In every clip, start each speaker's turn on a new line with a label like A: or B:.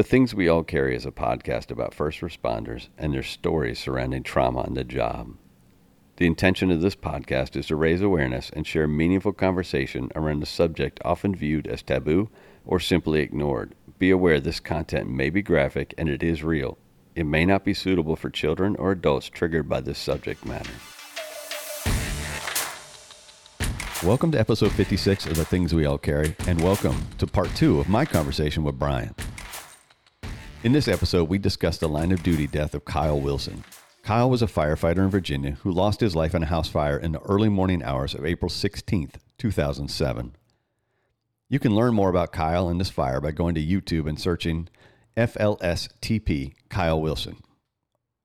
A: The Things We All Carry is a podcast about first responders and their stories surrounding trauma on the job. The intention of this podcast is to raise awareness and share meaningful conversation around a subject often viewed as taboo or simply ignored. Be aware this content may be graphic and it is real. It may not be suitable for children or adults triggered by this subject matter. Welcome to episode 56 of The Things We All Carry, and welcome to part two of my conversation with Bryan. In this episode, we discussed the line of duty death of Kyle Wilson. Kyle was a firefighter in Virginia who lost his life in a house fire in the early morning hours of April 16, 2007. You can learn more about Kyle and this fire by going to YouTube and searching FLSTP Kyle Wilson.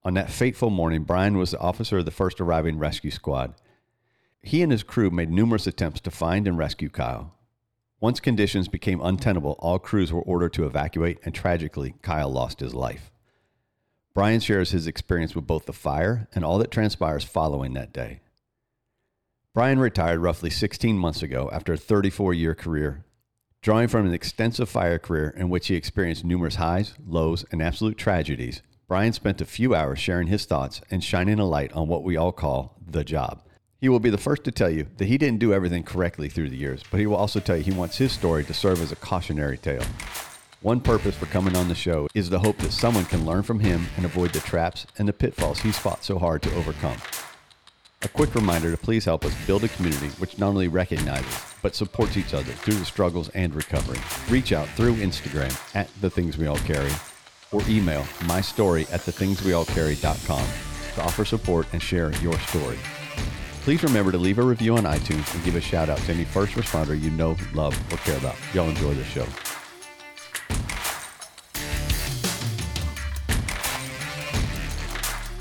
A: On that fateful morning, Bryan was the officer of the first arriving rescue squad. He and his crew made numerous attempts to find and rescue Kyle. Once conditions became untenable, all crews were ordered to evacuate, and tragically, Kyle lost his life. Bryan shares his experience with both the fire and all that transpires following that day. Bryan retired roughly 16 months ago after a 34 year career, drawing from an extensive fire career in which he experienced numerous highs, lows, and absolute tragedies. Bryan spent a few hours sharing his thoughts and shining a light on what we all call the job. He will be the first to tell you that he didn't do everything correctly through the years, but he will also tell you he wants his story to serve as a cautionary tale. One purpose for coming on the show is the hope that someone can learn from him and avoid the traps and the pitfalls he's fought so hard to overcome. A quick reminder to please help us build a community which not only recognizes but supports each other through the struggles and recovery. Reach out through Instagram at the things we all carry or email my story at thethingsweallcarry.com to offer support and share your story. Please remember to leave a review on iTunes and give a shout out to any first responder you know, love, or care about. Y'all enjoy the show.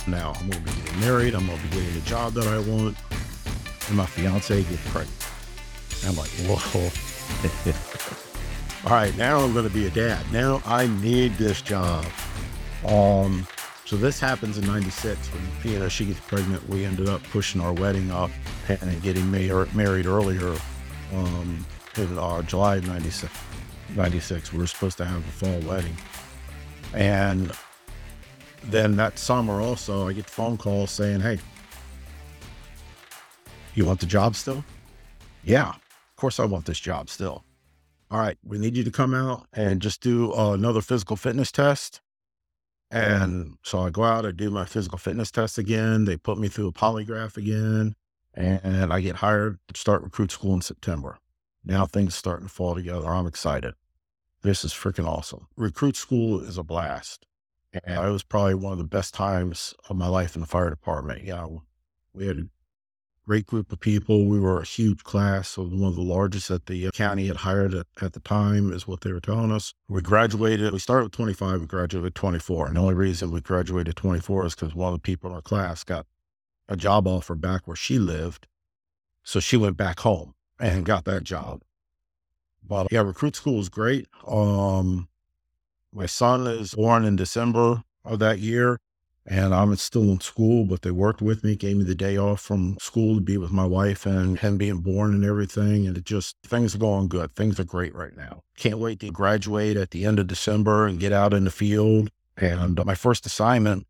B: now. I'm gonna be getting married. I'm gonna be getting the job that I want. And my fiance gets pregnant. I'm like, whoa. All right, now I'm gonna be a dad. Now I need this job. Um, so this happens in '96 when you know she gets pregnant. We ended up pushing our wedding off and getting married earlier um, in uh, July '96. '96, we were supposed to have a fall wedding, and then that summer also, I get phone calls saying, Hey, you want the job still? Yeah, of course I want this job still. All right, we need you to come out and just do uh, another physical fitness test. And so I go out, I do my physical fitness test again. They put me through a polygraph again, and I get hired to start recruit school in September. Now things are starting to fall together. I'm excited. This is freaking awesome. Recruit school is a blast. And it was probably one of the best times of my life in the fire department. You know, we had great group of people. We were a huge class, so one of the largest that the county had hired at, at the time is what they were telling us. We graduated, we started with 25, we graduated with 24. And the only reason we graduated 24 is because one of the people in our class got a job offer back where she lived. So she went back home and got that job. But yeah, recruit school is great. Um, my son is born in December of that year, and I'm still in school, but they worked with me, gave me the day off from school to be with my wife and him being born and everything. And it just, things are going good. Things are great right now. Can't wait to graduate at the end of December and get out in the field. And my first assignment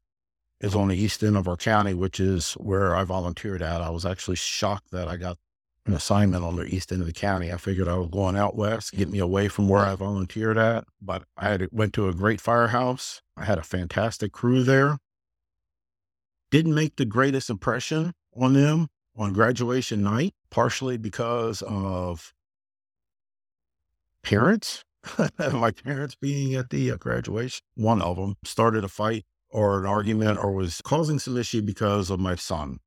B: is on the east end of our county, which is where I volunteered at. I was actually shocked that I got an assignment on the east end of the county. I figured I was going out west, get me away from where I volunteered at. But I had went to a great firehouse. I had a fantastic crew there. Didn't make the greatest impression on them on graduation night, partially because of parents. My parents being at the uh, graduation. One of them started a fight or an argument or was causing some issue because of my son.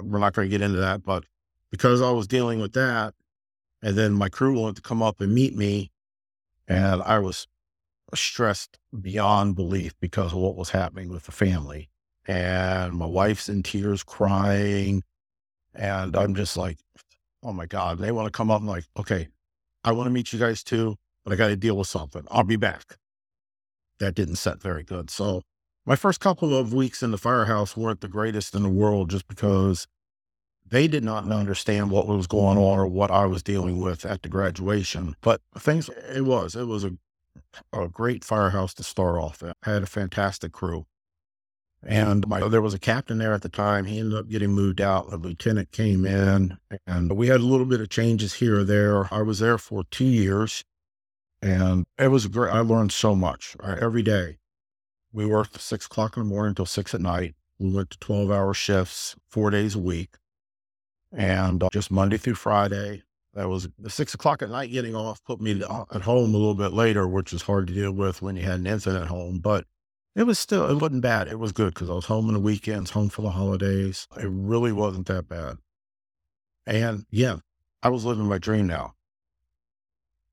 B: We're not going to get into that, but because I was dealing with that. And then my crew wanted to come up and meet me. And I was stressed beyond belief because of what was happening with the family. And my wife's in tears crying. And I'm just like, oh my God. They want to come up and like, okay, I want to meet you guys too, but I got to deal with something. I'll be back. That didn't set very good. So my first couple of weeks in the firehouse weren't the greatest in the world just because they did not understand what was going on or what I was dealing with at the graduation. But things, it was, it was a a great firehouse to start off. At. I had a fantastic crew. And my, there was a captain there at the time. He ended up getting moved out. A lieutenant came in, and we had a little bit of changes here or there. I was there for two years, and it was great. I learned so much right, every day. We worked six o'clock in the morning until six at night. We went to 12 hour shifts, four days a week, and uh, just Monday through Friday. That was the six o'clock at night getting off put me uh, at home a little bit later, which is hard to deal with when you had an incident at home. But it was still, it wasn't bad. It was good because I was home on the weekends, home for the holidays. It really wasn't that bad. And yeah, I was living my dream now.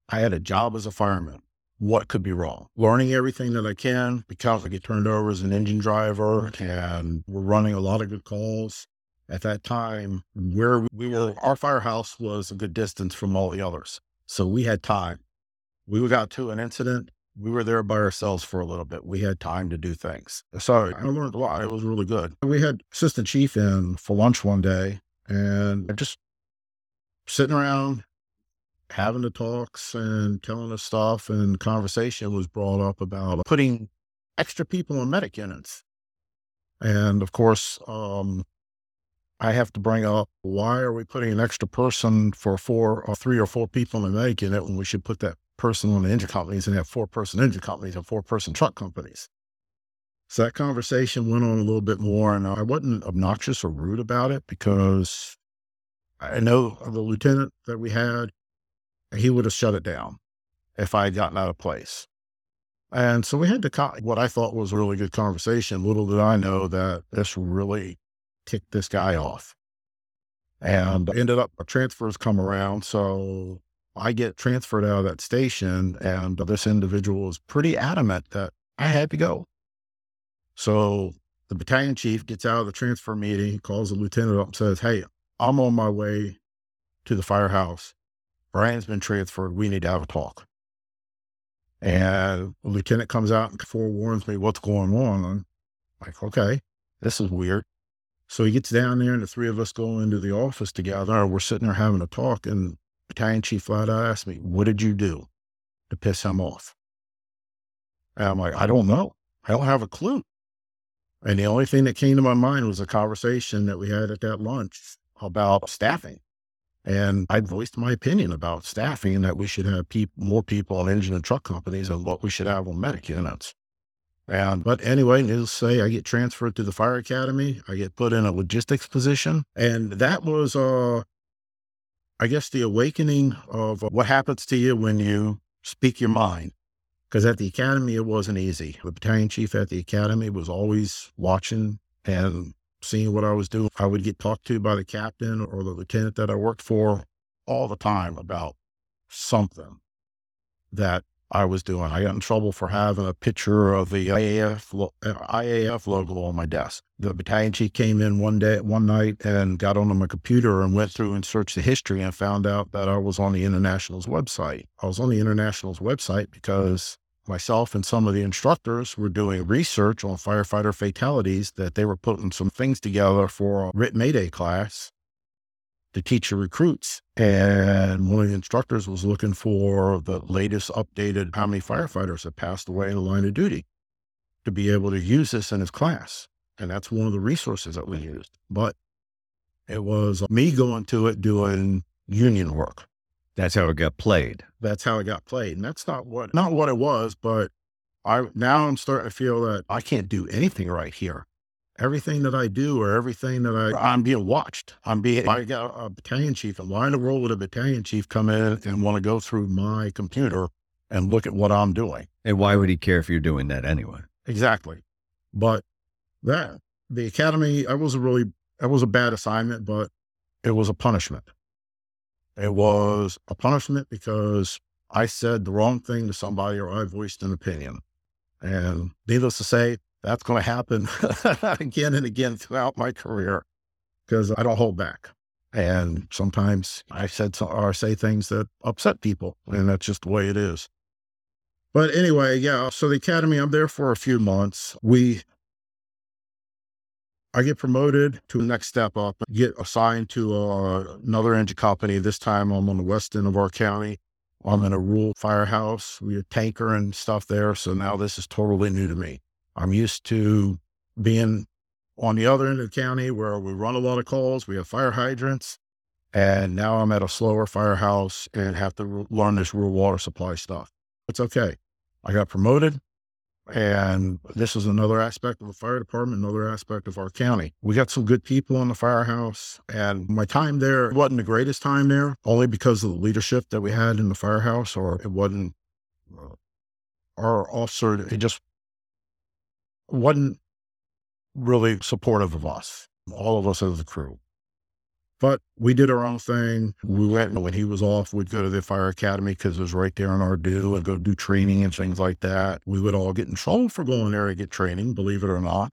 B: I had a job as a fireman. What could be wrong? Learning everything that I can because I get turned over as an engine driver and we're running a lot of good calls. At that time, where we were, our firehouse was a good distance from all the others. So we had time. We got to an incident we were there by ourselves for a little bit. We had time to do things. So I learned a lot. It was really good. We had assistant chief in for lunch one day and just sitting around having the talks and telling us stuff and conversation was brought up about putting extra people in medic units. And of course, um, I have to bring up why are we putting an extra person for four or three or four people in the medic unit when we should put that person on the engine companies and have four person engine companies and four person truck companies. So that conversation went on a little bit more, and I wasn't obnoxious or rude about it because I know the lieutenant that we had, he would have shut it down if I had gotten out of place. And so we had to, what I thought was a really good conversation. Little did I know that this really ticked this guy off. And ended up, transfers come around. So I get transferred out of that station, and this individual is pretty adamant that I had to go. So the battalion chief gets out of the transfer meeting, calls the lieutenant up and says, Hey, I'm on my way to the firehouse. Bryan's been transferred. We need to have a talk. And the lieutenant comes out and forewarns me what's going on. I'm like, okay, this is weird. So he gets down there and the three of us go into the office together. We're sitting there having a talk and battalion chief flat out asked me, What did you do to piss him off? And I'm like, I don't know. I don't have a clue. And the only thing that came to my mind was a conversation that we had at that lunch about staffing. And I voiced my opinion about staffing that we should have pe- more people in engine and truck companies and what we should have on medic units. And, but anyway, to say, I get transferred to the fire academy. I get put in a logistics position. And that was, uh, I guess, the awakening of uh, what happens to you when you speak your mind. Because at the academy, it wasn't easy. The battalion chief at the academy was always watching and seeing what I was doing. I would get talked to by the captain or the lieutenant that I worked for all the time about something that I was doing. I got in trouble for having a picture of the IAFF, uh, IAFF logo on my desk. The battalion chief came in one day, one night, and got onto my computer and went through and searched the history and found out that I was on the International's website. I was on the International's website because myself and some of the instructors were doing research on firefighter fatalities that they were putting some things together for a RIT Mayday class to teach your recruits. And one of the instructors was looking for the latest updated how many firefighters have passed away in the line of duty to be able to use this in his class. And that's one of the resources that we used. But it was me going to it doing union work.
A: That's how it got played.
B: That's how it got played. And that's not what not what it was, but I now I'm starting to feel that I can't do anything right here everything that I do or everything that I, I'm being watched. I'm being, I got a battalion chief, and why in the world would a battalion chief come in and want to go through my computer and look at what I'm doing?
A: And why would he care if you're doing that anyway?
B: Exactly. But that, the academy, I was a really, that was a bad assignment, but it was a punishment. It was a punishment because I said the wrong thing to somebody or I voiced an opinion. And needless to say, that's going to happen again and again throughout my career because I don't hold back. And sometimes I said or say things that upset people, and that's just the way it is. But anyway, yeah. So the academy, I'm there for a few months. We, I get promoted to the next step up, get assigned to uh, another engine company. This time I'm on the west end of our county, I'm in a rural firehouse. We had tanker and stuff there. So now this is totally new to me. I'm used to being on the other end of the county where we run a lot of calls. We have fire hydrants. And now I'm at a slower firehouse and have to learn this rural water supply stuff. It's okay. I got promoted. And this is another aspect of the fire department, another aspect of our county. We got some good people in the firehouse, and my time there wasn't the greatest time there, only because of the leadership that we had in the firehouse, or it wasn't uh, our officer, it just wasn't really supportive of us, all of us as a crew. But we did our own thing. We went when he was off, we'd go to the fire academy because it was right there in our due and go do training and things like that. We would all get in trouble for going there to get training, believe it or not.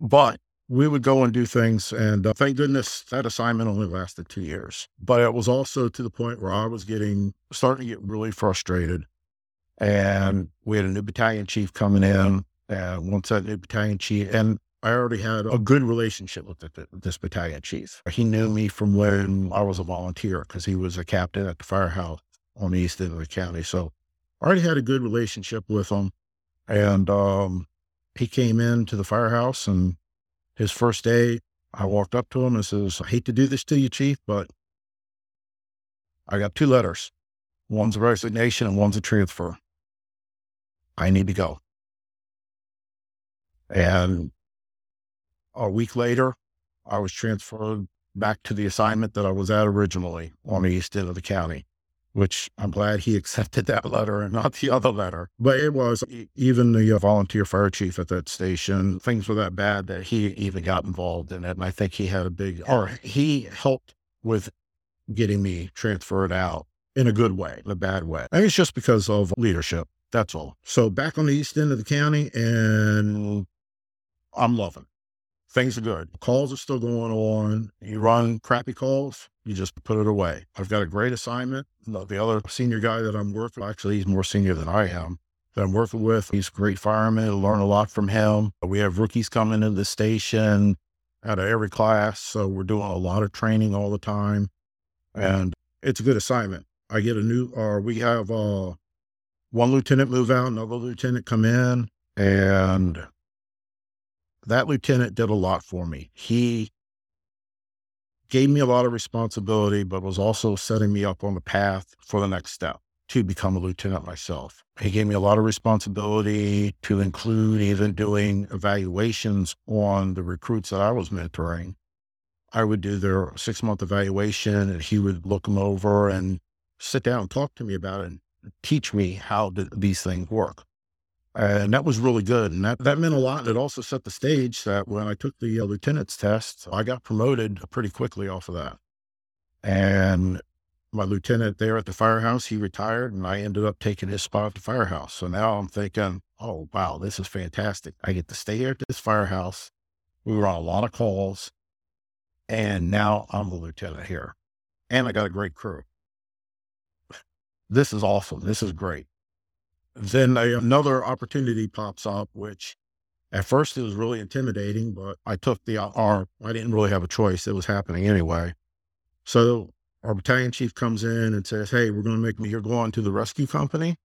B: But we would go and do things. And uh, thank goodness that assignment only lasted two years. But it was also to the point where I was getting, starting to get really frustrated. And we had a new battalion chief coming in. And once new battalion chief, and I already had a good relationship with the, this battalion chief. He knew me from when I was a volunteer because he was a captain at the firehouse on the east end of the county. So I already had a good relationship with him. And um, he came into the firehouse and his first day, I walked up to him and says, I hate to do this to you, chief, but I got two letters. One's a resignation and one's a transfer. I need to go. And a week later, I was transferred back to the assignment that I was at originally on the east end of the county, which I'm glad he accepted that letter and not the other letter. But it was even the uh, volunteer fire chief at that station, things were that bad that he even got involved in it. And I think he had a big, or he helped with getting me transferred out in a good way, in a bad way. I think it's just because of leadership. That's all. So back on the east end of the county, and I'm loving things are good. Calls are still going on. You run crappy calls, you just put it away. I've got a great assignment. The other senior guy that I'm working with, actually, he's more senior than I am, that I'm working with. He's a great fireman. I learn a lot from him. We have rookies coming into the station out of every class. So we're doing a lot of training all the time. And it's a good assignment. I get a new, or we have uh, one lieutenant move out, another lieutenant come in, and that lieutenant did a lot for me. He gave me a lot of responsibility, but was also setting me up on the path for the next step to become a lieutenant myself. He gave me a lot of responsibility to include even doing evaluations on the recruits that I was mentoring. I would do their six month evaluation and he would look them over and sit down and talk to me about it and teach me how these things work. And that was really good. And that, that meant a lot. It also set the stage that when I took the uh, lieutenant's test, I got promoted pretty quickly off of that. And my lieutenant there at the firehouse, he retired and I ended up taking his spot at the firehouse. So now I'm thinking, oh, wow, this is fantastic. I get to stay here at this firehouse. We were on a lot of calls. And now I'm the lieutenant here. And I got a great crew. This is awesome. This is great then a, another opportunity pops up, which at first it was really intimidating, but I took the R. I didn't really have a choice. It was happening anyway. So our battalion chief comes in and says, Hey, we're going to make me, you're going to the rescue company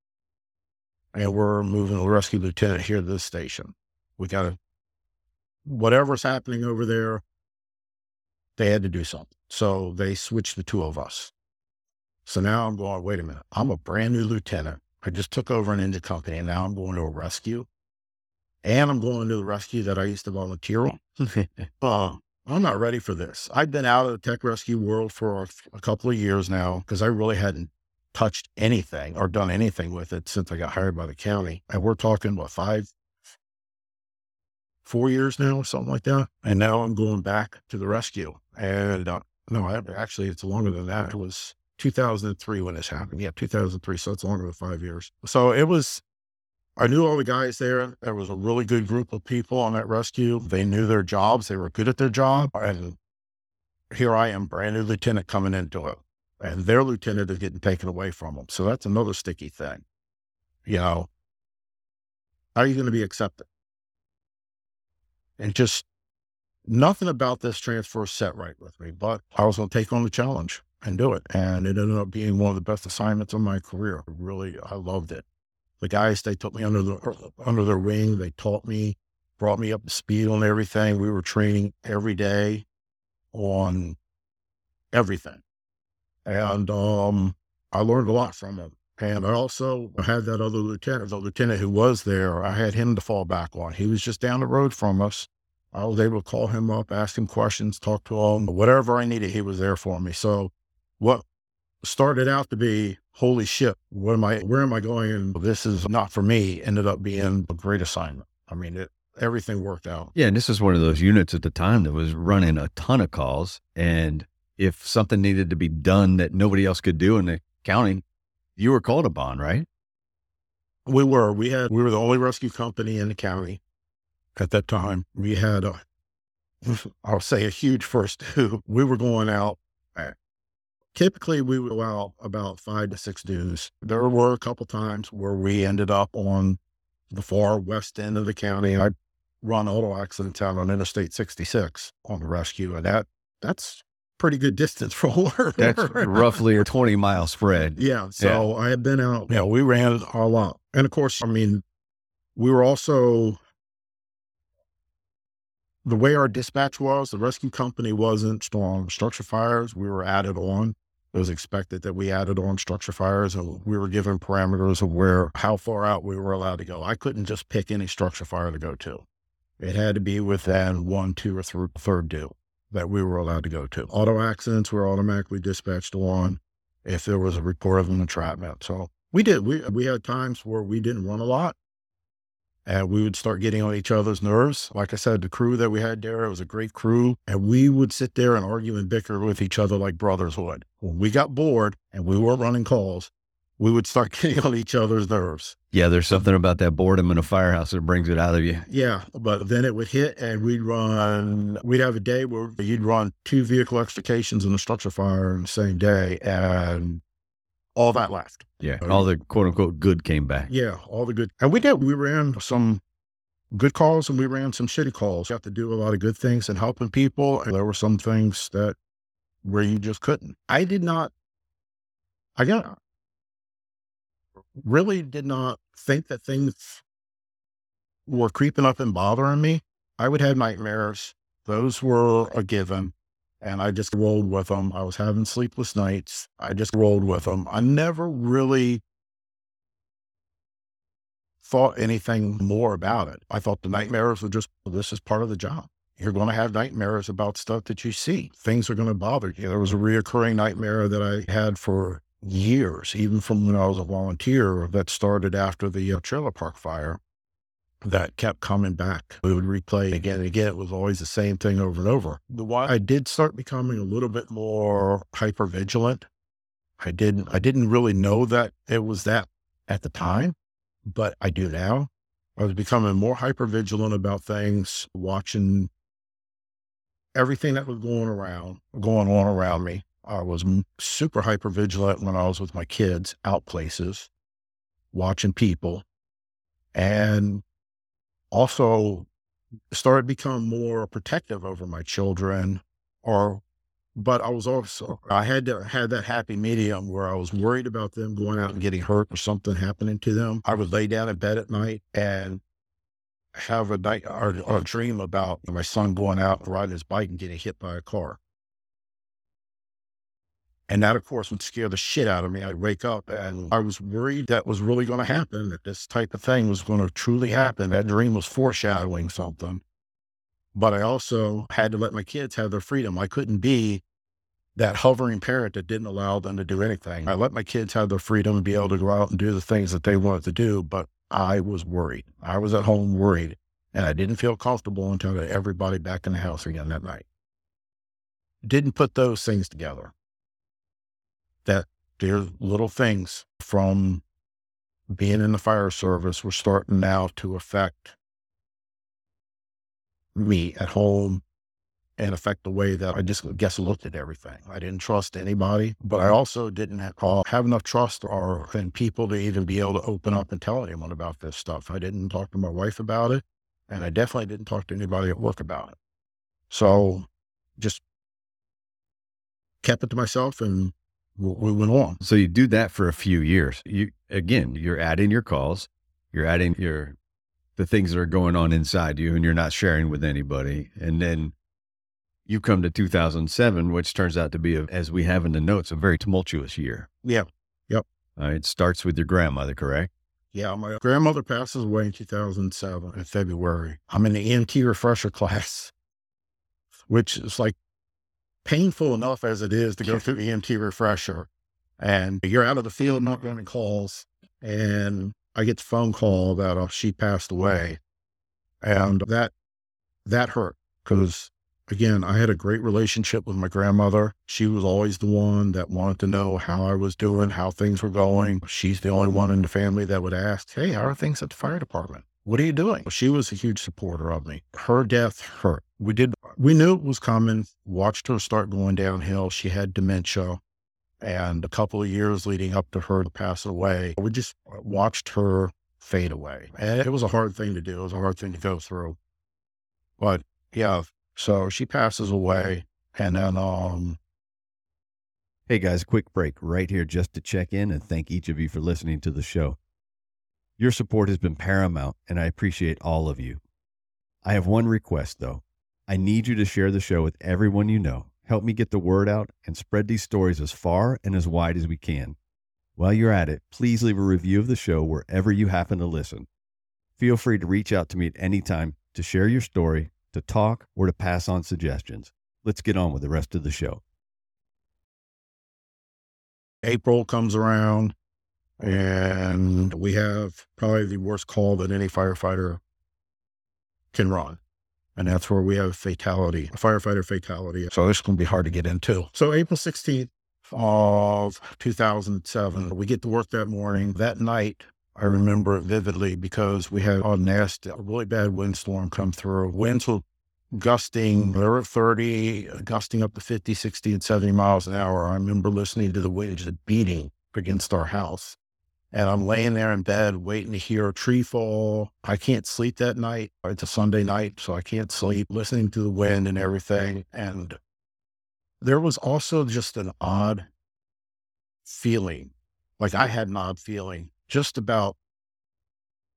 B: and we're moving a rescue lieutenant here to this station. We got to, whatever's happening over there, they had to do something. So they switched the two of us. So now I'm going, wait a minute, I'm a brand new lieutenant. I just took over an engine company and now I'm going to a rescue. And I'm going to the rescue that I used to volunteer on. uh, I'm not ready for this. I've been out of the tech rescue world for a, a couple of years now because I really hadn't touched anything or done anything with it since I got hired by the county. And we're talking, what, five, four years now or something like that. And now I'm going back to the rescue. And uh, no, I, actually, it's longer than that. It was 2003 when this happened. Yeah, 2003. So it's longer than five years. So it was, I knew all the guys there. There was a really good group of people on that rescue. They knew their jobs. They were good at their job. And here I am, brand new lieutenant coming into it. And their lieutenant is getting taken away from them. So that's another sticky thing. You know, how are you going to be accepted? And just nothing about this transfer set right with me, but I was going to take on the challenge and do it. And it ended up being one of the best assignments of my career. Really, I loved it. The guys, they took me under the under their wing. They taught me, brought me up to speed on everything. We were training every day on everything. And um, I learned a lot from them. And I also had that other lieutenant, the lieutenant who was there, I had him to fall back on. He was just down the road from us. I was able to call him up, ask him questions, talk to him, whatever I needed, he was there for me. So what started out to be, holy shit, what am I, where am I going? And this is not for me, ended up being a great assignment. I mean, it, everything worked out.
A: Yeah. And this is one of those units at the time that was running a ton of calls. And if something needed to be done that nobody else could do in the county, you were called upon, right?
B: We were. We had, we were the only rescue company in the county at that time. We had a, I'll say a huge first due. We were going out. Typically, we would out about five to six dudes. There were a couple times where we ended up on the far west end of the county. I run auto accidents out on Interstate 66 on the rescue, and that that's pretty good distance for work.
A: That's roughly a 20 mile spread.
B: Yeah. So yeah. I had been out, yeah, we ran a lot. And of course, I mean, we were also the way our dispatch was, the rescue company wasn't strong. Structure fires, we were added on. It was expected that we added on structure fires and we were given parameters of where, how far out we were allowed to go. I couldn't just pick any structure fire to go to. It had to be within one, two, or th- third due that we were allowed to go to. Auto accidents were automatically dispatched on if there was a report of an entrapment. So we did. We we had times where we didn't run a lot, and we would start getting on each other's nerves. Like I said, the crew that we had there, it was a great crew, and we would sit there and argue and bicker with each other like brothers would. When we got bored and we weren't running calls, we would start getting on each other's nerves.
A: Yeah, there's something about that boredom in a firehouse that brings it out of you.
B: Yeah, but then it would hit and we'd run, we'd have a day where you'd run two vehicle extrications in a structure fire in the same day and all that left.
A: Yeah, oh, all the quote unquote good came back.
B: Yeah, all the good. And we did, we ran some good calls and we ran some shitty calls. You have to do a lot of good things and helping people. And there were some things that where you just couldn't. I did not, I got, really did not think that things were creeping up and bothering me. I would have nightmares. Those were a given. And I just rolled with them. I was having sleepless nights. I just rolled with them. I never really thought anything more about it. I thought the nightmares were just, well, this is part of the job. You're going to have nightmares about stuff that you see. Things are going to bother you. There was a reoccurring nightmare that I had for years, even from when I was a volunteer, that started after the uh, trailer park fire that kept coming back. We would replay again and again. It was always the same thing over and over. The why I did start becoming a little bit more hyper vigilant. I didn't I didn't really know that it was that at the time, but I do now. I was becoming more hyper vigilant about things, watching everything that was going around, going on around me. I was super hyper vigilant when I was with my kids out places, watching people, and also started become more protective over my children. Or, but I was also I had to have that happy medium where I was worried about them going out and getting hurt or something happening to them. I would lay down in bed at night and have a night or, or a dream about my son going out riding his bike and getting hit by a car. And that, of course, would scare the shit out of me. I'd wake up and mm. I was worried that was really going to happen, that this type of thing was going to truly happen. That dream was foreshadowing something. But I also had to let my kids have their freedom. I couldn't be that hovering parent that didn't allow them to do anything. I let my kids have their freedom and be able to go out and do the things that they wanted to do, but I was worried. I was at home worried, and I didn't feel comfortable until I everybody back in the house again that night. Didn't put those things together that their little things from being in the fire service were starting now to affect me at home and affect the way that I just guess looked at everything. I didn't trust anybody, but I also didn't have, have enough trust or in people to even be able to open up and tell anyone about this stuff. I didn't talk to my wife about it, and I definitely didn't talk to anybody at work about it. So just kept it to myself and we went on.
A: So you do that for a few years. You again, you're adding your calls, you're adding your the things that are going on inside you, and you're not sharing with anybody. And then you come to 2007, which turns out to be, a, as we have in the notes, a very tumultuous year.
B: Yeah. Yep.
A: Uh, it starts with your grandmother, correct?
B: Yeah, my grandmother passes away in 2007 in February. I'm in the EMT refresher class, which is like painful enough as it is to go through EMT refresher. And you're out of the field, not getting calls. And I get the phone call that uh, she passed away. And that, that hurt because again, I had a great relationship with my grandmother. She was always the one that wanted to know how I was doing, how things were going. She's the only one in the family that would ask, Hey, how are things at the fire department? What are you doing? She was a huge supporter of me. Her death hurt. We did, we knew it was coming, watched her start going downhill. She had dementia. And a couple of years leading up to her to pass away, we just watched her fade away. And it was a hard thing to do. It was a hard thing to go through. But yeah, so she passes away. And then, um,
A: Hey guys, quick break right here just to check in and thank each of you for listening to the show. Your support has been paramount, and I appreciate all of you. I have one request, though. I need you to share the show with everyone you know. Help me get the word out and spread these stories as far and as wide as we can. While you're at it, please leave a review of the show wherever you happen to listen. Feel free to reach out to me at any time to share your story, to talk, or to pass on suggestions. Let's get on with the rest of the show.
B: April comes around and we have probably the worst call that any firefighter can run. And that's where we have fatality, a firefighter fatality. So this is going to be hard to get into. So April 16th of 2007, we get to work that morning. That night, I remember it vividly because we had a nasty, a really bad windstorm come through. Winds were gusting, they were 30, gusting up to 50, 60, and 70 miles an hour. I remember listening to the winds beating against our house. And I'm laying there in bed waiting to hear a tree fall. I can't sleep that night. It's a Sunday night, so I can't sleep, listening to the wind and everything. And there was also just an odd feeling. Like I had an odd feeling just about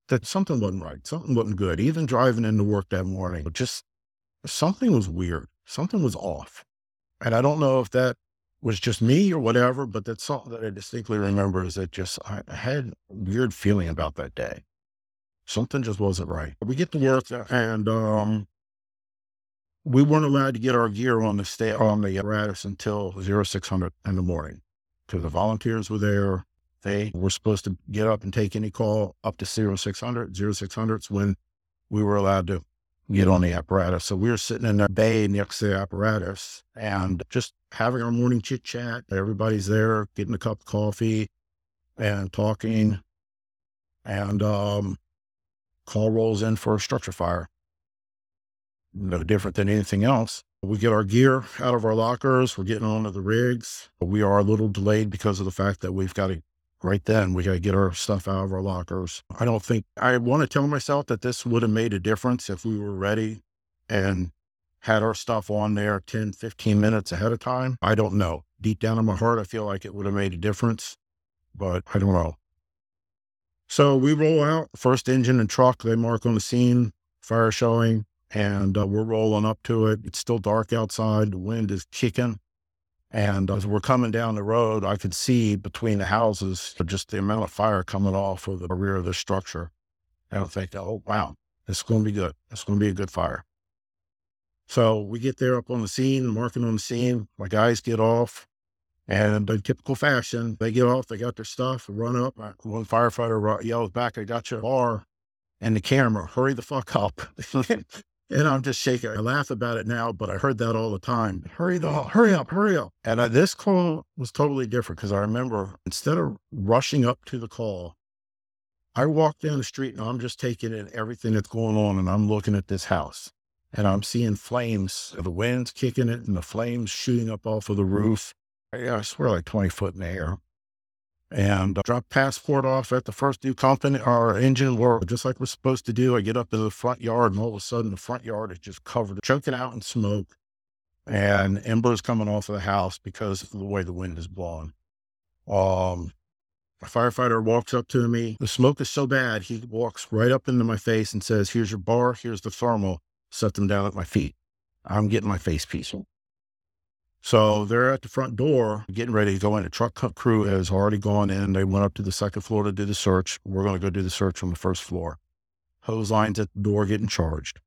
B: that something wasn't right. Something wasn't good. Even driving into work that morning, just something was weird. Something was off. And I don't know if that was just me or whatever, but that's something that I distinctly remember is that just I had a weird feeling about that day. Something just wasn't right. We get to work and um, we weren't allowed to get our gear on the stay on the apparatus until 0600 in the morning. Because the volunteers were there. They were supposed to get up and take any call up to 0600. 0600's when we were allowed to get on the apparatus. So we were sitting in the bay next to the apparatus and just having our morning chit chat. Everybody's there, getting a cup of coffee and talking. And um, call rolls in for a structure fire. No different than anything else. We get our gear out of our lockers. We're getting onto the rigs. We are a little delayed because of the fact that we've got to right then we got to get our stuff out of our lockers. I don't think I want to tell myself that this would have made a difference if we were ready and had our stuff on there 10, 15 minutes ahead of time. I don't know. Deep down in my heart, I feel like it would have made a difference, but I don't know. So we roll out first engine and truck. They mark on the scene, fire showing, and uh, we're rolling up to it. It's still dark outside. The wind is kicking. And as we're coming down the road, I could see between the houses just the amount of fire coming off of the rear of the structure. And I think, oh, wow, this is going to be good. It's going to be a good fire. So we get there up on the scene, marking on the scene. My guys get off. And in typical fashion, they get off, they got their stuff, run up. Uh, one firefighter yells back, I got your bar and the camera. Hurry the fuck up. And I'm just shaking. I laugh about it now, but I heard that all the time. Hurry the hurry up, hurry up. And I, this call was totally different because I remember instead of rushing up to the call, I walk down the street and I'm just taking in everything that's going on and I'm looking at this house and I'm seeing flames, the wind's kicking it and the flames shooting up off of the roof. Yeah, I swear like 20 foot in the air and drop passport off at the first new company or engine work, just like we're supposed to do. I get up to the front yard and all of a sudden the front yard is just covered, choking out in smoke. and embers coming off of the house because of the way the wind is blowing. Um, a firefighter walks up to me. The smoke is so bad, he walks right up into my face and says, Here's your bar, here's the thermal, set them down at my feet. I'm getting my face piece. So they're at the front door getting ready to go in. The truck crew has already gone in. They went up to the second floor to do the search. We're going to go do the search on the first floor. Hose lines at the door getting charged.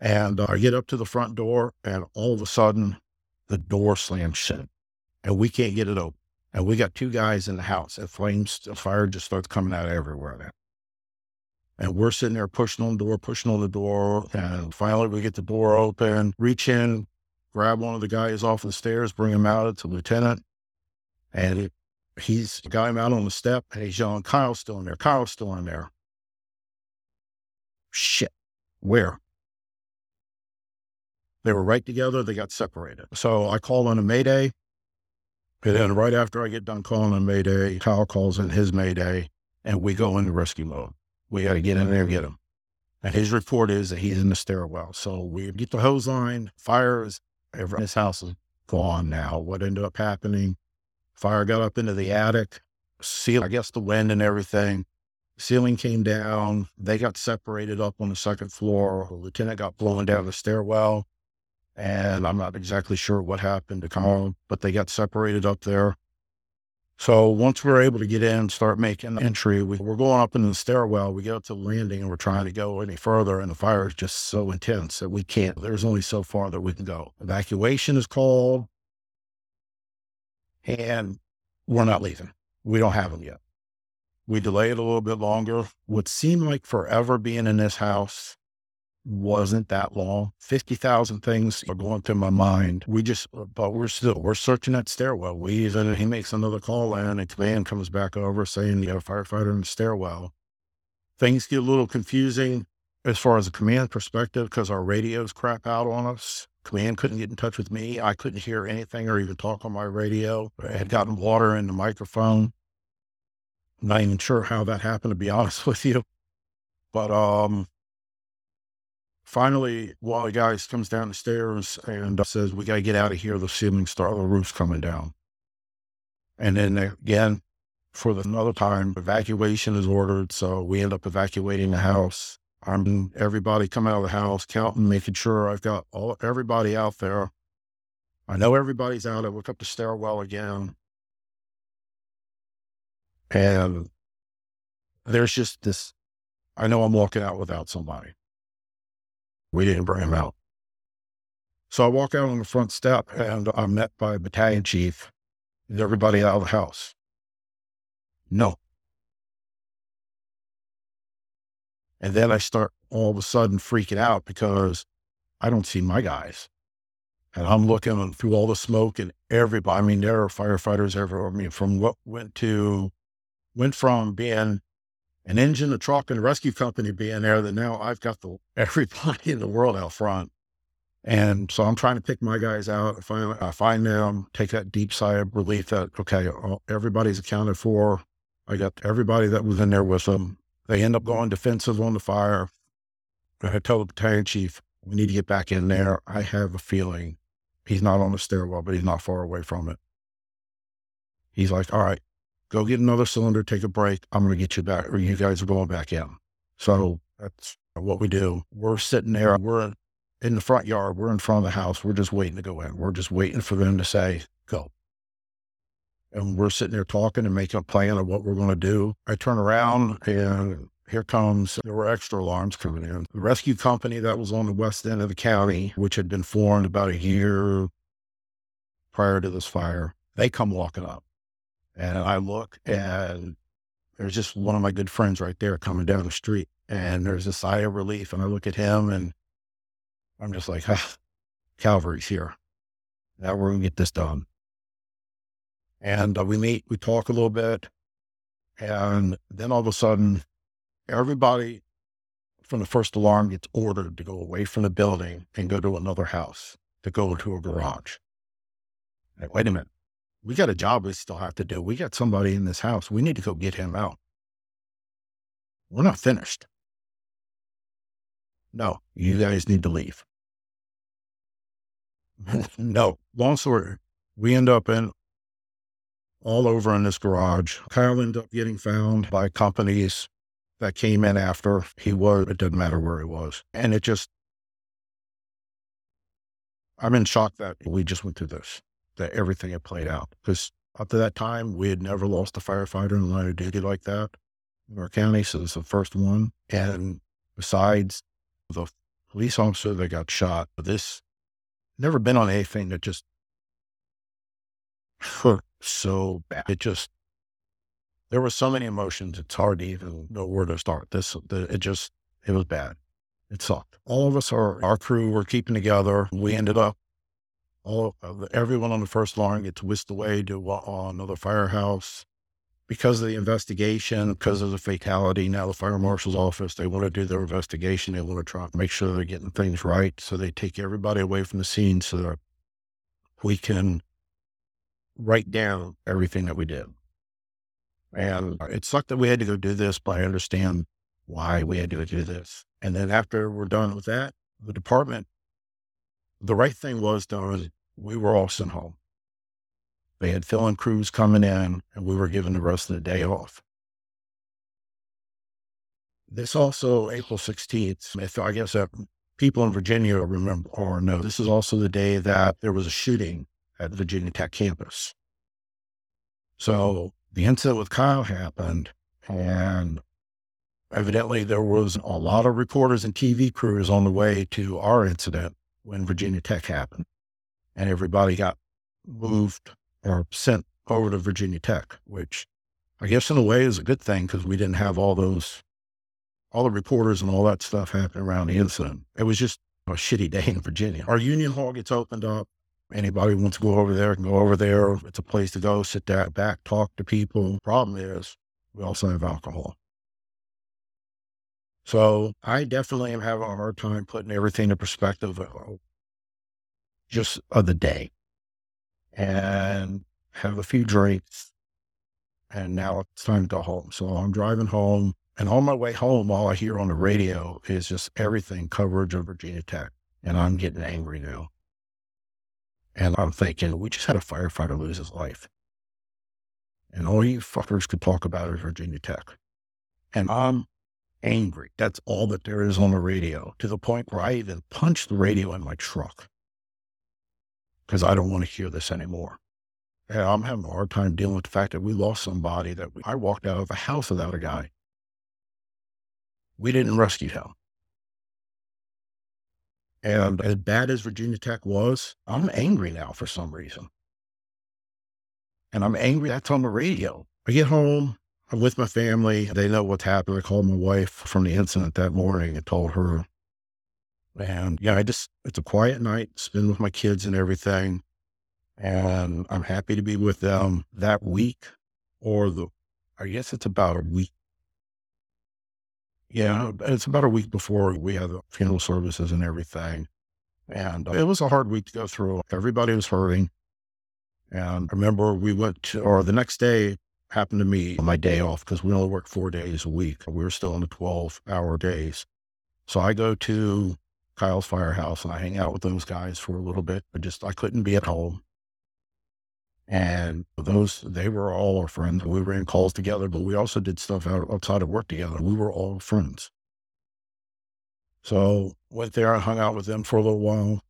B: And uh, I get up to the front door, and all of a sudden, the door slams shut, and we can't get it open. And we got two guys in the house, and flames, fire just starts coming out everywhere. And we're sitting there pushing on the door, pushing on the door. And finally, we get the door open, reach in, grab one of the guys off the stairs, bring him out. to lieutenant. And he's got him out on the step, and he's yelling, Kyle's still in there. Kyle's still in there. Shit. Where? They were right together. They got separated. So I called on a Mayday. And then right after I get done calling on Mayday, Kyle calls in his Mayday and we go into rescue mode. We got to get in there and get him. And his report is that he's in the stairwell. So we get the hose line, fire is, his house is gone now. What ended up happening? Fire got up into the attic, seal, I guess the wind and everything. Ceiling came down. They got separated up on the second floor. The lieutenant got blown down the stairwell and I'm not exactly sure what happened to Colin, but they got separated up there. So once we're able to get in, and start making the entry, we, are going up into the stairwell. We get up to the landing and we're trying to go any further, and the fire is just so intense that we can't. There's only so far that we can go. Evacuation is called, and we're not leaving. We don't have them yet. We delay it a little bit longer. What seemed like forever being in this house wasn't that long. 50,000 things are going through my mind. We just, but we're still, we're searching that stairwell. We even, he makes another call and a command comes back over saying, you know, firefighter in the stairwell. Things get a little confusing as far as a command perspective because our radios crap out on us. Command couldn't get in touch with me. I couldn't hear anything or even talk on my radio. I had gotten water in the microphone. I'm not even sure how that happened, to be honest with you. But um, Finally, one of the guys comes down the stairs and uh, says, We got to get out of here. The ceiling star, the roof's coming down. And then again, for the, another time, evacuation is ordered. So we end up evacuating the house. I'm everybody come out of the house, counting, making sure I've got all everybody out there. I know everybody's out. I look up the stairwell again. And there's just this I know I'm walking out without somebody. We didn't bring him out. So I walk out on the front step and I'm met by a battalion chief. Is everybody out of the house? No. And then I start all of a sudden freaking out because I don't see my guys. And I'm looking through all the smoke and everybody. I mean, there are firefighters everywhere. I mean, from what went to, went from being an engine, a truck, and a rescue company being there that now I've got the everybody in the world out front. And so I'm trying to pick my guys out. I find, I find them, take that deep sigh of relief that, okay, uh, everybody's accounted for. I got everybody that was in there with them. They end up going defensive on the fire. I tell the battalion chief, we need to get back in there. I have a feeling he's not on the stairwell, but he's not far away from it. He's like, all right, go get another cylinder, take a break. I'm going to get you back, or you guys are going back in. So that's what we do. We're sitting there, we're in the front yard, we're in front of the house, we're just waiting to go in. We're just waiting for them to say, go. And we're sitting there talking and making a plan of what we're going to do. I turn around and here comes, there were extra alarms coming in. The rescue company that was on the west end of the county, which had been formed about a year prior to this fire, they come walking up. And I look and there's just one of my good friends right there coming down the street. And there's a sigh of relief. And I look at him and I'm just like, ah, Calvary's here. Now we're going to get this done. And uh, we meet, we talk a little bit. And then all of a sudden, everybody from the first alarm gets ordered to go away from the building and go to another house, to go to a garage. Like, wait a minute we got a job we still have to do. We got somebody in this house. We need to go get him out. We're not finished. No, you guys need to leave. no, long story. We end up in all over in this garage. Kyle ended up getting found by companies that came in after he was. It didn't matter where he was. And it just, I'm in shock that we just went through this, that everything had played out. Because up to that time, we had never lost a firefighter in the line of duty like that in our county. So it's the first one. And besides the police officer that got shot, this never been on anything that just hurt so bad. It just, there were so many emotions. It's hard to even know where to start. This, the, it just, it was bad. It sucked. All of us are, our crew were keeping together. We ended up, all everyone on the first line gets whisked away to uh, another firehouse because of the investigation, because of the fatality. Now the fire marshal's office, they want to do their investigation. They want to try to make sure they're getting things right. So they take everybody away from the scene so that we can write down everything that we did. And it sucked that we had to go do this, but I understand why we had to do this. And then after we're done with that, the department, the right thing was done. We were all sent home. They had fill-in crews coming in, and we were given the rest of the day off. This also, April 16th, if I guess that people in Virginia remember or know, this is also the day that there was a shooting at Virginia Tech campus. So the incident with Kyle happened, and evidently there was a lot of reporters and TV crews on the way to our incident when Virginia Tech happened, and everybody got moved or sent over to Virginia Tech, which I guess in a way is a good thing because we didn't have all those, all the reporters and all that stuff happening around the incident. It was just a shitty day in Virginia. Our union hall gets opened up. Anybody wants to go over there can go over there. It's a place to go, sit there back, talk to people. Problem is, we also have alcohol. So I definitely am having a hard time putting everything in perspective of oh, just of the day and have a few drinks. And now it's time to go home. So I'm driving home. And on my way home, all I hear on the radio is just everything coverage of Virginia Tech. And I'm getting angry now. And I'm thinking, we just had a firefighter lose his life. And all you fuckers could talk about is Virginia Tech. And I'm angry. That's all that there is on the radio to the point where I even punched the radio in my truck because I don't want to hear this anymore. And I'm having a hard time dealing with the fact that we lost somebody that we, I walked out of a house without a guy. We didn't rescue him. And as bad as Virginia Tech was, I'm angry now for some reason. And I'm angry that's on the radio. I get home, I'm with my family. They know what's happened. I called my wife from the incident that morning and told her. And yeah, I just, it's a quiet night, spend with my kids and everything. And I'm happy to be with them that week or the, I guess it's about a week yeah, it's about a week before we had the funeral services and everything. And uh, it was a hard week to go through. Everybody was hurting. And I remember we went to, or the next day happened to me on my day off because we only work four days a week. We were still on the 12 hour days. So I go to Kyle's firehouse and I hang out with those guys for a little bit. I just, I couldn't be at home. And those, they were all our friends. We were in calls together, but we also did stuff out, outside of work together. We were all friends. So went there and hung out with them for a little while.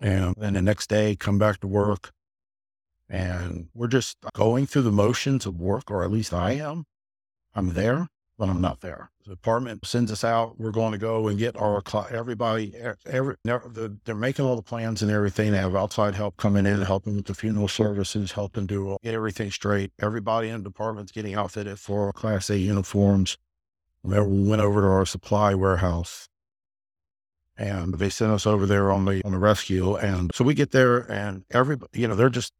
B: And then the next day, come back to work. And we're just going through the motions of work, or at least I am. I'm there but I'm not there. The department sends us out. We're going to go and get our everybody. Every they're making all the plans and everything. They have outside help coming in, helping with the funeral services, helping do get everything straight. Everybody in the department's getting outfitted for Class A uniforms. We went over to our supply warehouse, and they sent us over there on the on the rescue. And so we get there, and everybody, you know, they're just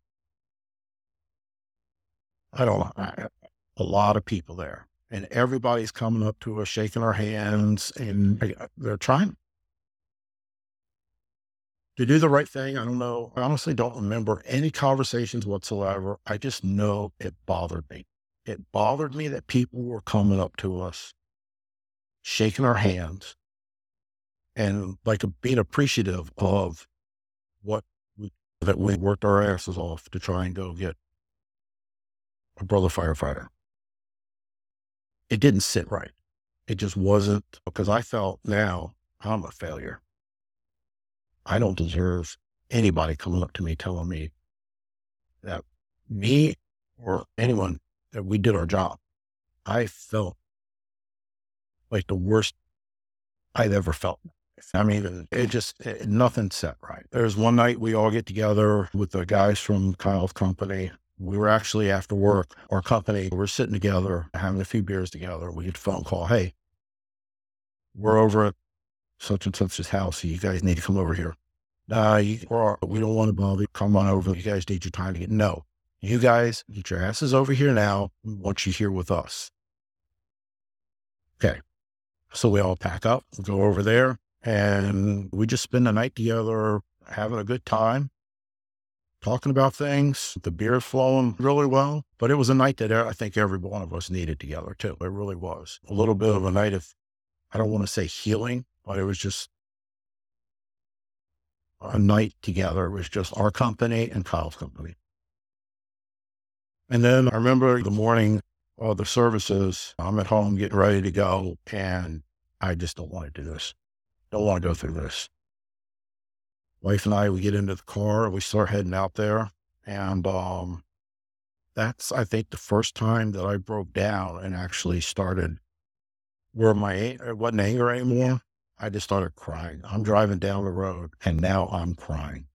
B: I don't know, a lot of people there and everybody's coming up to us, shaking our hands, and uh, they're trying to do the right thing. I don't know. I honestly don't remember any conversations whatsoever. I just know it bothered me. It bothered me that people were coming up to us, shaking our hands, and like being appreciative of what we, that we worked our asses off to try and go get a brother firefighter. It didn't sit right. It just wasn't because I felt now I'm a failure. I don't deserve anybody coming up to me telling me that me or anyone that we did our job. I felt like the worst I'd ever felt. I mean, it just, it, nothing set right. There's one night we all get together with the guys from Kyle's company. We were actually after work, our company, we're sitting together, having a few beers together. We get a phone call. Hey, we're over at such and such's house. You guys need to come over here. Nah, we don't want to bother. Come on over. You guys need your time to get. No, you guys get your asses over here now. We want you here with us. Okay. So we all pack up, go over there, and we just spend the night together, having a good time, talking about things. The beer flowing really well, but it was a night that I think every one of us needed together too. It really was a little bit of a night of, I don't want to say healing, but it was just a night together. It was just our company and Kyle's company. And then I remember the morning of the services, I'm at home getting ready to go, and I just don't want to do this. Don't want to go through this. Wife and I, we get into the car, we start heading out there. And um, that's, I think, the first time that I broke down and actually started where my, it wasn't anger anymore. I just started crying. I'm driving down the road and now I'm crying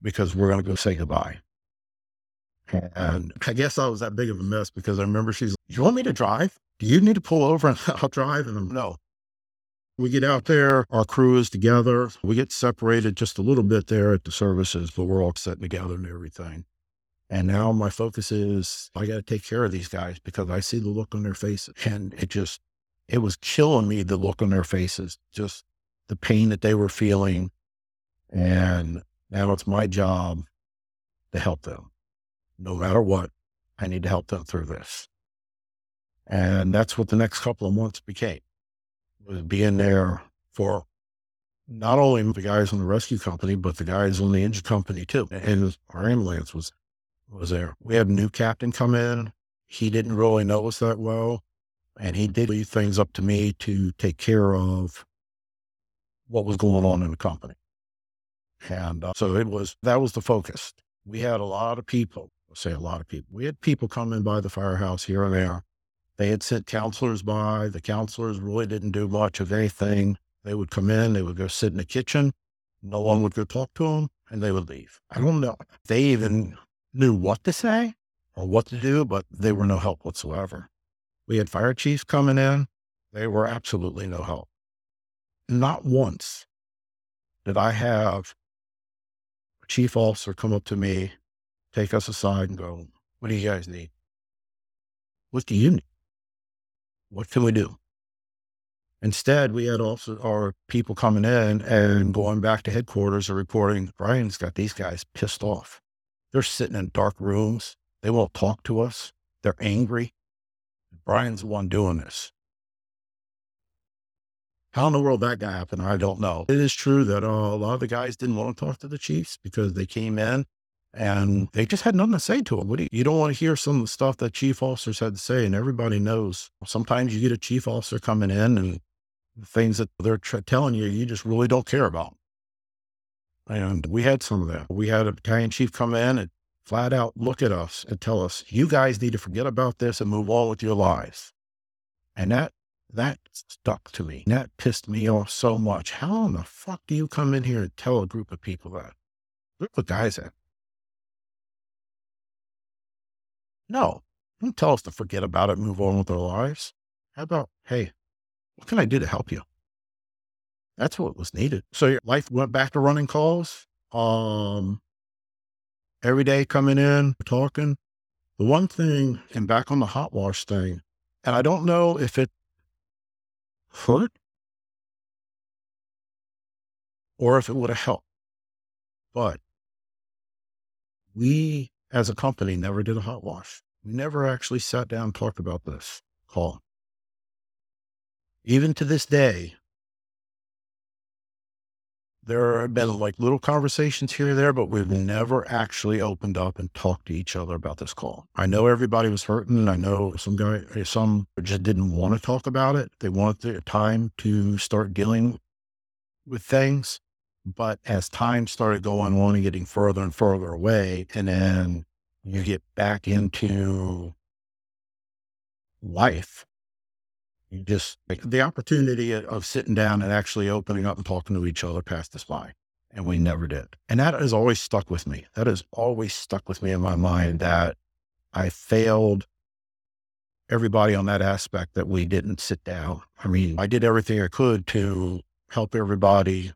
B: because we're going to go say goodbye. And I guess I was that big of a mess because I remember she's, you want me to drive? Do you need to pull over and I'll drive? And I'm, no. We get out there, our crew is together. We get separated just a little bit there at the services, but we're all sitting together and everything. And now my focus is I got to take care of these guys because I see the look on their faces. And it just, it was killing me, the look on their faces, just the pain that they were feeling. And now it's my job to help them no matter what, I need to help them through this. And that's what the next couple of months became, was being there for not only the guys on the rescue company, but the guys on the engine company too. And our ambulance was, was there. We had a new captain come in. He didn't really know us that well. And he did leave things up to me to take care of what was going on in the company. And uh, so it was, that was the focus. We had a lot of people say a lot of people. We had people come in by the firehouse here and there. They had sent counselors by. The counselors really didn't do much of anything. They would come in, they would go sit in the kitchen. No one would go talk to them and they would leave. I don't know. They even knew what to say or what to do, but they were no help whatsoever. We had fire chiefs coming in. They were absolutely no help. Not once did I have a chief officer come up to me take us aside and go, what do you guys need? What do you need? What can we do? Instead, we had also our people coming in and going back to headquarters and reporting, Bryan's got these guys pissed off. They're sitting in dark rooms. They won't talk to us. They're angry. Bryan's the one doing this. How in the world that guy happened, I don't know. It is true that uh, a lot of the guys didn't want to talk to the chiefs because they came in and they just had nothing to say to him. Do you, you, don't want to hear some of the stuff that chief officers had to say, and everybody knows. Sometimes you get a chief officer coming in, and the things that they're tra- telling you, you just really don't care about. And we had some of that. We had a battalion chief come in and flat out look at us and tell us, "You guys need to forget about this and move on with your lives." And that that stuck to me. That pissed me off so much. How in the fuck do you come in here and tell a group of people that? Group of guys that No, don't tell us to forget about it, move on with our lives. How about, hey, what can I do to help you? That's what was needed. So your life went back to running calls. Um, every day coming in, talking. The one thing, and back on the hot wash thing, and I don't know if it hurt or if it would have helped, but we as a company, never did a hot wash. We never actually sat down and talked about this call. Even to this day, there have been like little conversations here and there, but we've never actually opened up and talked to each other about this call. I know everybody was hurting. I know some guy, some just didn't want to talk about it. They wanted the time to start dealing with things. But as time started going on and getting further and further away, and then you get back into life, you just the opportunity of sitting down and actually opening up and talking to each other passed us by. And we never did. And that has always stuck with me. That has always stuck with me in my mind that I failed everybody on that aspect that we didn't sit down. I mean, I did everything I could to help everybody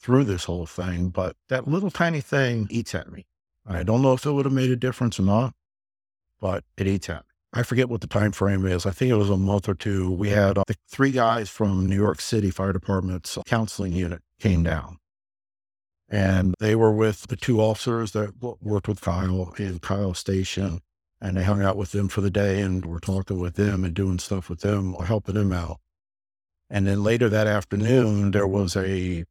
B: through this whole thing, but that little tiny thing eats at me. I don't know if it would have made a difference or not, but it eats at me. I forget what the time frame is. I think it was a month or two. We had uh, three guys from New York City Fire Department's counseling unit came down. And they were with the two officers that worked with Kyle in Kyle Station. And they hung out with them for the day and were talking with them and doing stuff with them, or helping them out. And then later that afternoon, there was a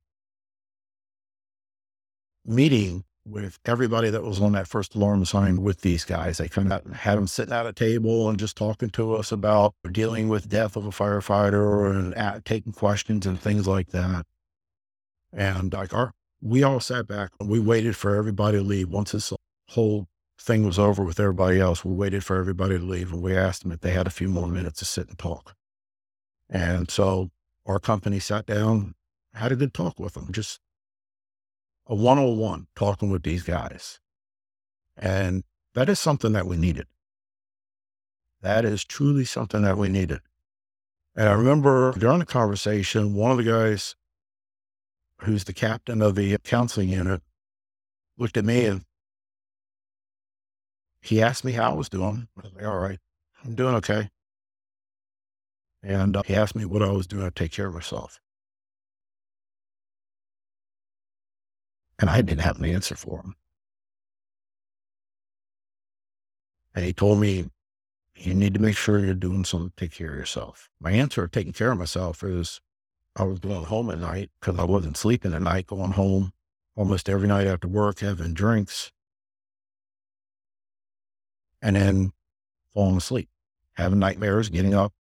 B: meeting with everybody that was on that first alarm sign with these guys. They kind of had them sitting at a table and just talking to us about dealing with death of a firefighter and at, taking questions and things like that. And like our, we all sat back and we waited for everybody to leave. Once this whole thing was over with everybody else, we waited for everybody to leave and we asked them if they had a few more minutes to sit and talk. And so our company sat down, had a good talk with them, just a 101 talking with these guys. And that is something that we needed. That is truly something that we needed. And I remember during the conversation, one of the guys who's the captain of the counseling unit looked at me and he asked me how I was doing. I was like, all right, I'm doing okay. And uh, he asked me what I was doing to take care of myself. And I didn't have an answer for him. And he told me, you need to make sure you're doing something to take care of yourself. My answer of taking care of myself is I was going home at night because I wasn't sleeping at night, going home almost every night after work, having drinks, and then falling asleep, having nightmares, getting up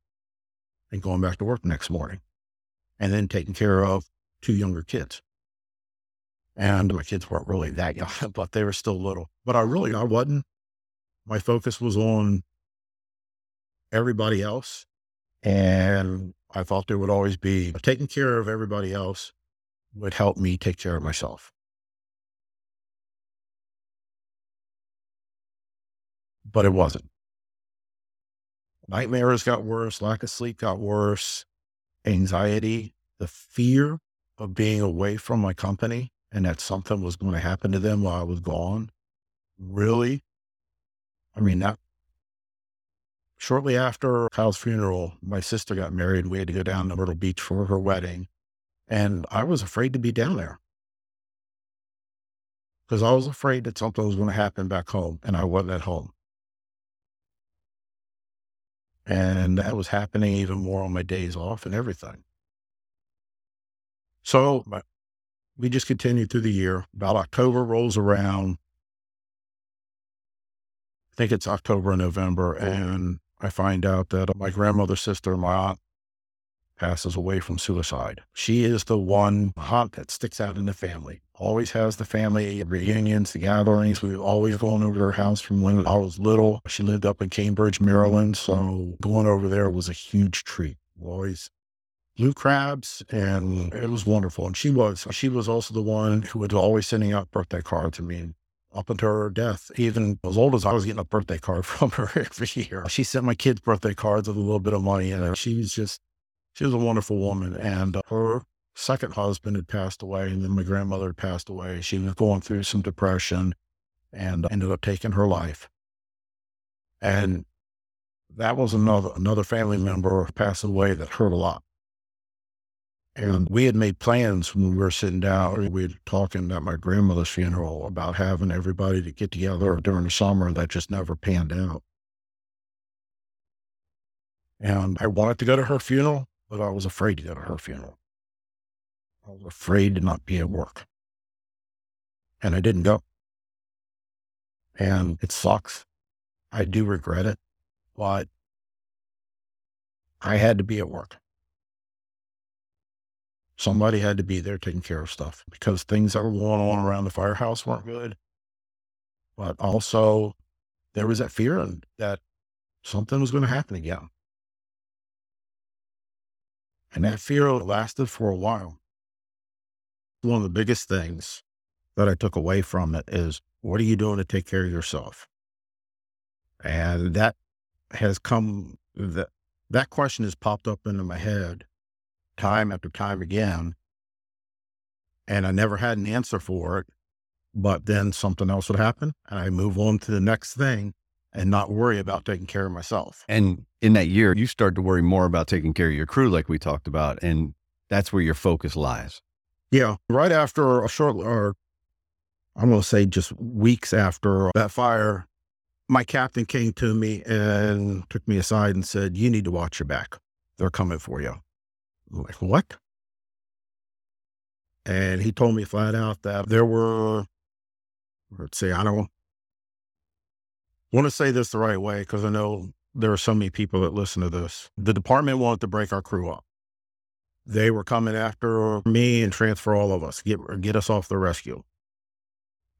B: and going back to work the next morning, and then taking care of two younger kids. And my kids weren't really that young, but they were still little. But I really, I wasn't. My focus was on everybody else. And I thought there would always be taking care of everybody else would help me take care of myself. But it wasn't. Nightmares got worse, lack of sleep got worse, anxiety, the fear of being away from my company and that something was going to happen to them while I was gone. Really? I mean, that shortly after Kyle's funeral, my sister got married. We had to go down to Myrtle Beach for her wedding. And I was afraid to be down there because I was afraid that something was going to happen back home and I wasn't at home. And that was happening even more on my days off and everything. So we just continued through the year. About October rolls around. I think it's October and November. And I find out that my grandmother's sister, my aunt, passes away from suicide. She is the one aunt that sticks out in the family. Always has the family reunions, the gatherings. We've always gone over to her house from when I was little. She lived up in Cambridge, Maryland. So going over there was a huge treat. Always blue crabs and it was wonderful. And she was, she was also the one who was always sending out birthday cards to me up until her death. Even as old as I was getting a birthday card from her every year. She sent my kids birthday cards with a little bit of money in it. She was just, she was a wonderful woman. And uh, her second husband had passed away and then my grandmother had passed away. She was going through some depression and ended up taking her life. And that was another, another family member passing away that hurt a lot. And we had made plans when we were sitting down. We were talking at my grandmother's funeral about having everybody to get together during the summer. That just never panned out. And I wanted to go to her funeral, but I was afraid to go to her funeral. I was afraid to not be at work. And I didn't go. And it sucks. I do regret it, but I had to be at work. Somebody had to be there taking care of stuff because things that were going on around the firehouse weren't good. But also, there was that fear that something was going to happen again. And that fear lasted for a while. One of the biggest things that I took away from it is what are you doing to take care of yourself? And that has come, that, that question has popped up into my head time after time again. And I never had an answer for it. But then something else would happen and I move on to the next thing and not worry about taking care of myself.
A: And in that year, you start to worry more about taking care of your crew, like we talked about. And that's where your focus lies.
B: Yeah. Right after a short, or I'm going to say just weeks after that fire, my captain came to me and took me aside and said, You need to watch your back. They're coming for you. I'm like, what? And he told me flat out that there were, let's see, I don't want to say this the right way because I know there are so many people that listen to this. The department wanted to break our crew up. They were coming after me and transfer all of us, get get us off the rescue.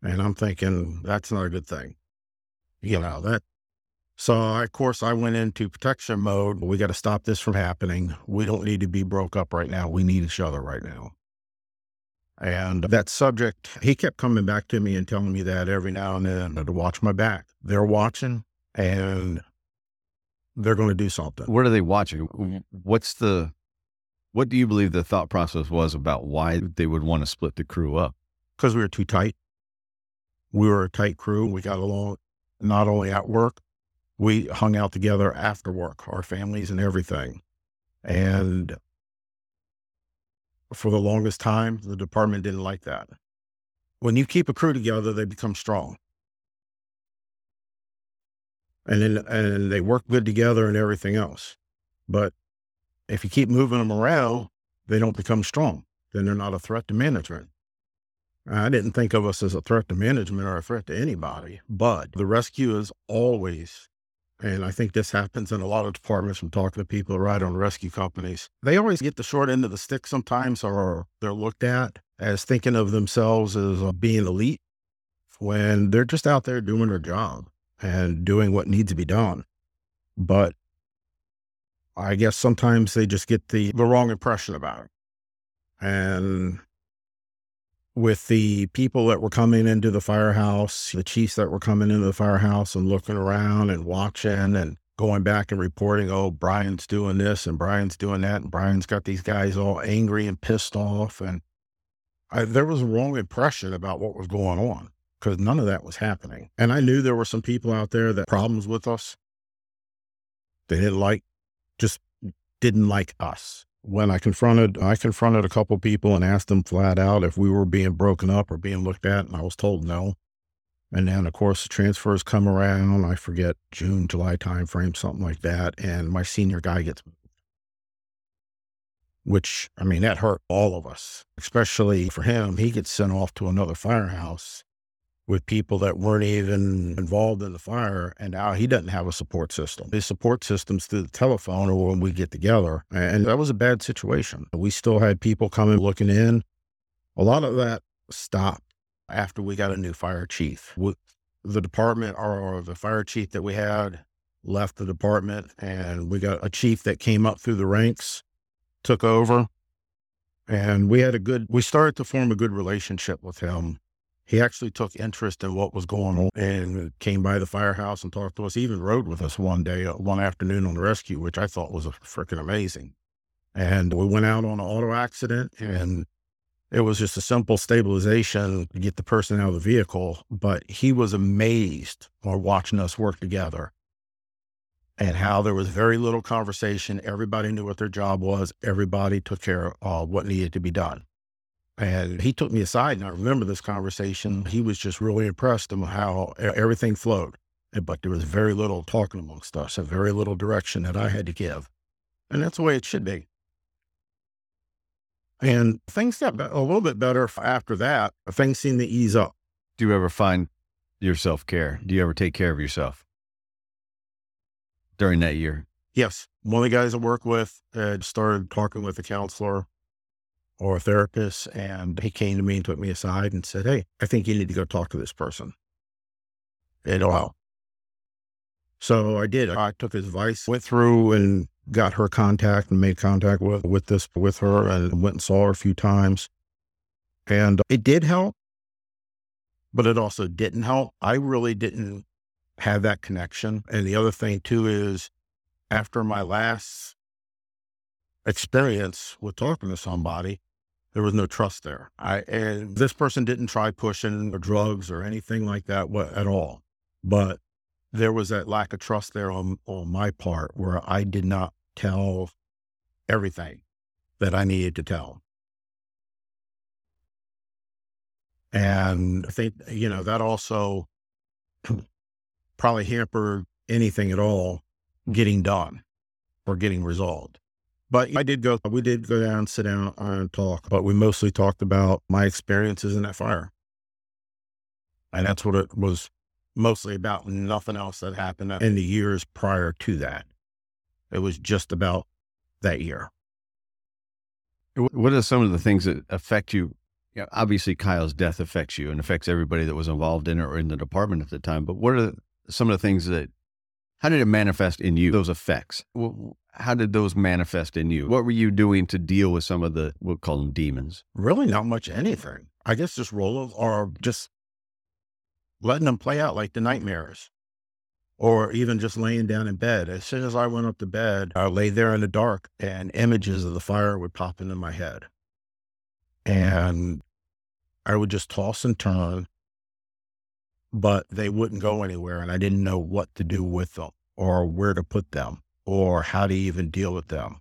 B: And I'm thinking that's not a good thing you know, that. So, of course, I went into protection mode. We got to stop this from happening. We don't need to be broke up right now. We need each other right now. And that subject, he kept coming back to me and telling me that every now and then to watch my back. They're watching and they're going to do something.
A: What are they watching? What's the, what do you believe the thought process was about why they would want to split the crew up?
B: Because we were too tight. We were a tight crew. We got along not only at work, we hung out together after work, our families and everything. And for the longest time, the department didn't like that. When you keep a crew together, they become strong. And then and they work good together and everything else. But if you keep moving them around, they don't become strong. Then they're not a threat to management. I didn't think of us as a threat to management or a threat to anybody, but the rescue is always, and I think this happens in a lot of departments from talking to people who ride on rescue companies. They always get the short end of the stick sometimes, or they're looked at as thinking of themselves as uh, being elite when they're just out there doing their job and doing what needs to be done. But I guess sometimes they just get the, the wrong impression about it. And with the people that were coming into the firehouse, the chiefs that were coming into the firehouse and looking around and watching and going back and reporting, oh, Bryan's doing this and Bryan's doing that. And Bryan's got these guys all angry and pissed off. And I, there was a wrong impression about what was going on because none of that was happening. And I knew there were some people out there that problems with us. They didn't like, just didn't like us when I confronted, I confronted a couple people and asked them flat out if we were being broken up or being looked at, and I was told no. And then, of course, the transfers come around. I forget June, July timeframe, something like that, and my senior guy gets moved. Which, I mean, that hurt all of us, especially for him. He gets sent off to another firehouse with people that weren't even involved in the fire. And now he doesn't have a support system. His support system's through the telephone or when we get together. And that was a bad situation. We still had people coming looking in. A lot of that stopped after we got a new fire chief. The department or the fire chief that we had left the department and we got a chief that came up through the ranks, took over. And we had a good, we started to form a good relationship with him he actually took interest in what was going on and came by the firehouse and talked to us. He even rode with us one day, uh, one afternoon on the rescue, which I thought was freaking amazing. And we went out on an auto accident and it was just a simple stabilization to get the person out of the vehicle. But he was amazed while watching us work together and how there was very little conversation. Everybody knew what their job was. Everybody took care of what needed to be done. And he took me aside, and I remember this conversation. Mm-hmm. He was just really impressed with how everything flowed, but there was very little talking amongst us, and very little direction that I had to give. And that's the way it should be. And things got a little bit better after that. Things seemed to ease up.
A: Do you ever find your self care? Do you ever take care of yourself during that year?
B: Yes. One of the guys I work with had started talking with a counselor or a therapist, and he came to me and took me aside and said, Hey, I think you need to go talk to this person. And wow. So I did. I took his advice, went through and got her contact and made contact with, with this, with her and went and saw her a few times. And it did help, but it also didn't help. I really didn't have that connection. And the other thing too is after my last experience with talking to somebody, there was no trust there. I and this person didn't try pushing or drugs or anything like that at all. But there was that lack of trust there on, on my part where I did not tell everything that I needed to tell. And I think, you know, that also probably hampered anything at all getting done or getting resolved. But I did go, we did go down, sit down and talk, but we mostly talked about my experiences in that fire. And that's what it was mostly about. Nothing else that happened in the years prior to that. It was just about that year.
A: What are some of the things that affect you? you know, obviously, Kyle's death affects you and affects everybody that was involved in it or in the department at the time. But what are some of the things that, how did it manifest in you, those effects? How did those manifest in you? What were you doing to deal with some of the, we'll call them demons?
B: Really, not much anything. I guess just roll or just letting them play out like the nightmares or even just laying down in bed. As soon as I went up to bed, I lay there in the dark and images of the fire would pop into my head. And I would just toss and turn, but they wouldn't go anywhere. And I didn't know what to do with them or where to put them or how to even deal with them.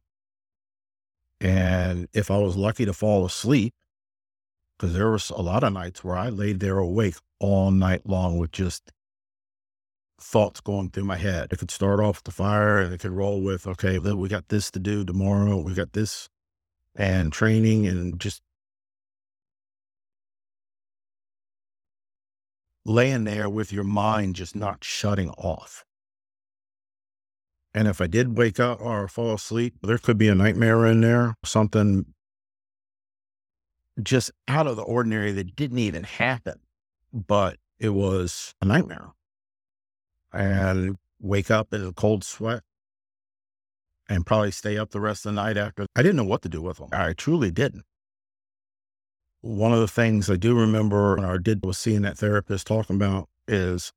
B: And if I was lucky to fall asleep, because there was a lot of nights where I laid there awake all night long with just thoughts going through my head. It could start off the fire and it could roll with, okay, we got this to do tomorrow. We got this and training and just laying there with your mind just not shutting off. And if I did wake up or fall asleep, there could be a nightmare in there, something just out of the ordinary that didn't even happen, but it was a nightmare. And wake up in a cold sweat and probably stay up the rest of the night after. I didn't know what to do with them. I truly didn't. One of the things I do remember or did was seeing that therapist talking about is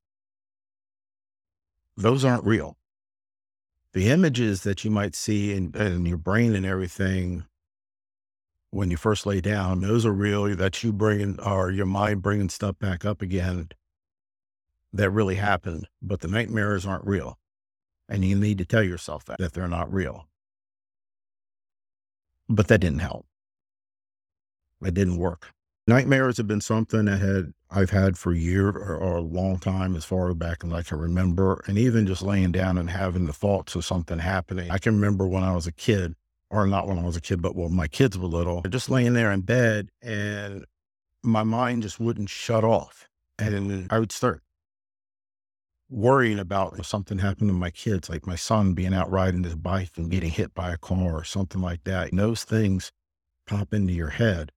B: those aren't real. The images that you might see in, in your brain and everything when you first lay down, those are real. That you bringing or your mind bringing stuff back up again that really happened, but the nightmares aren't real. And you need to tell yourself that, that they're not real. But that didn't help. It didn't work. Nightmares have been something that had I've had for a year or, or, a long time, as far back as I can remember. And even just laying down and having the thoughts of something happening. I can remember when I was a kid, or not when I was a kid, but when my kids were little, just laying there in bed and my mind just wouldn't shut off. And I would start worrying about if something happened to my kids, like my son being out riding his bike and getting hit by a car or something like that. And those things pop into your head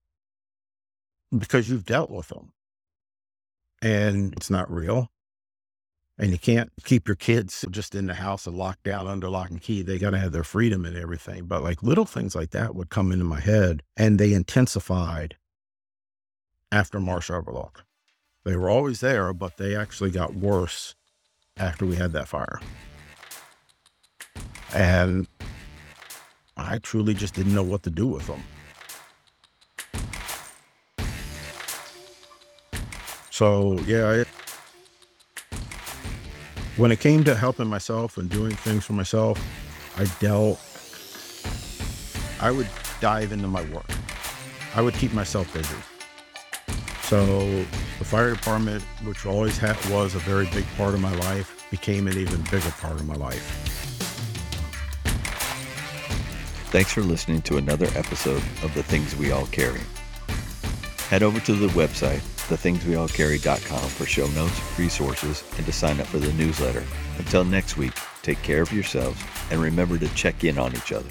B: because you've dealt with them and it's not real. And you can't keep your kids just in the house and locked down under lock and key. They got to have their freedom and everything. But like little things like that would come into my head and they intensified after Marsh Overlook. They were always there, but they actually got worse after we had that fire. And I truly just didn't know what to do with them. So, yeah, it, when it came to helping myself and doing things for myself, I dealt, I would dive into my work. I would keep myself busy. So the fire department, which always had, was a very big part of my life, became an even bigger part of my life.
A: Thanks for listening to another episode of The Things We All Carry. Head over to the website, thethingsweallcarry.com for show notes, resources, and to sign up for the newsletter. Until next week, take care of yourselves and remember to check in on each other.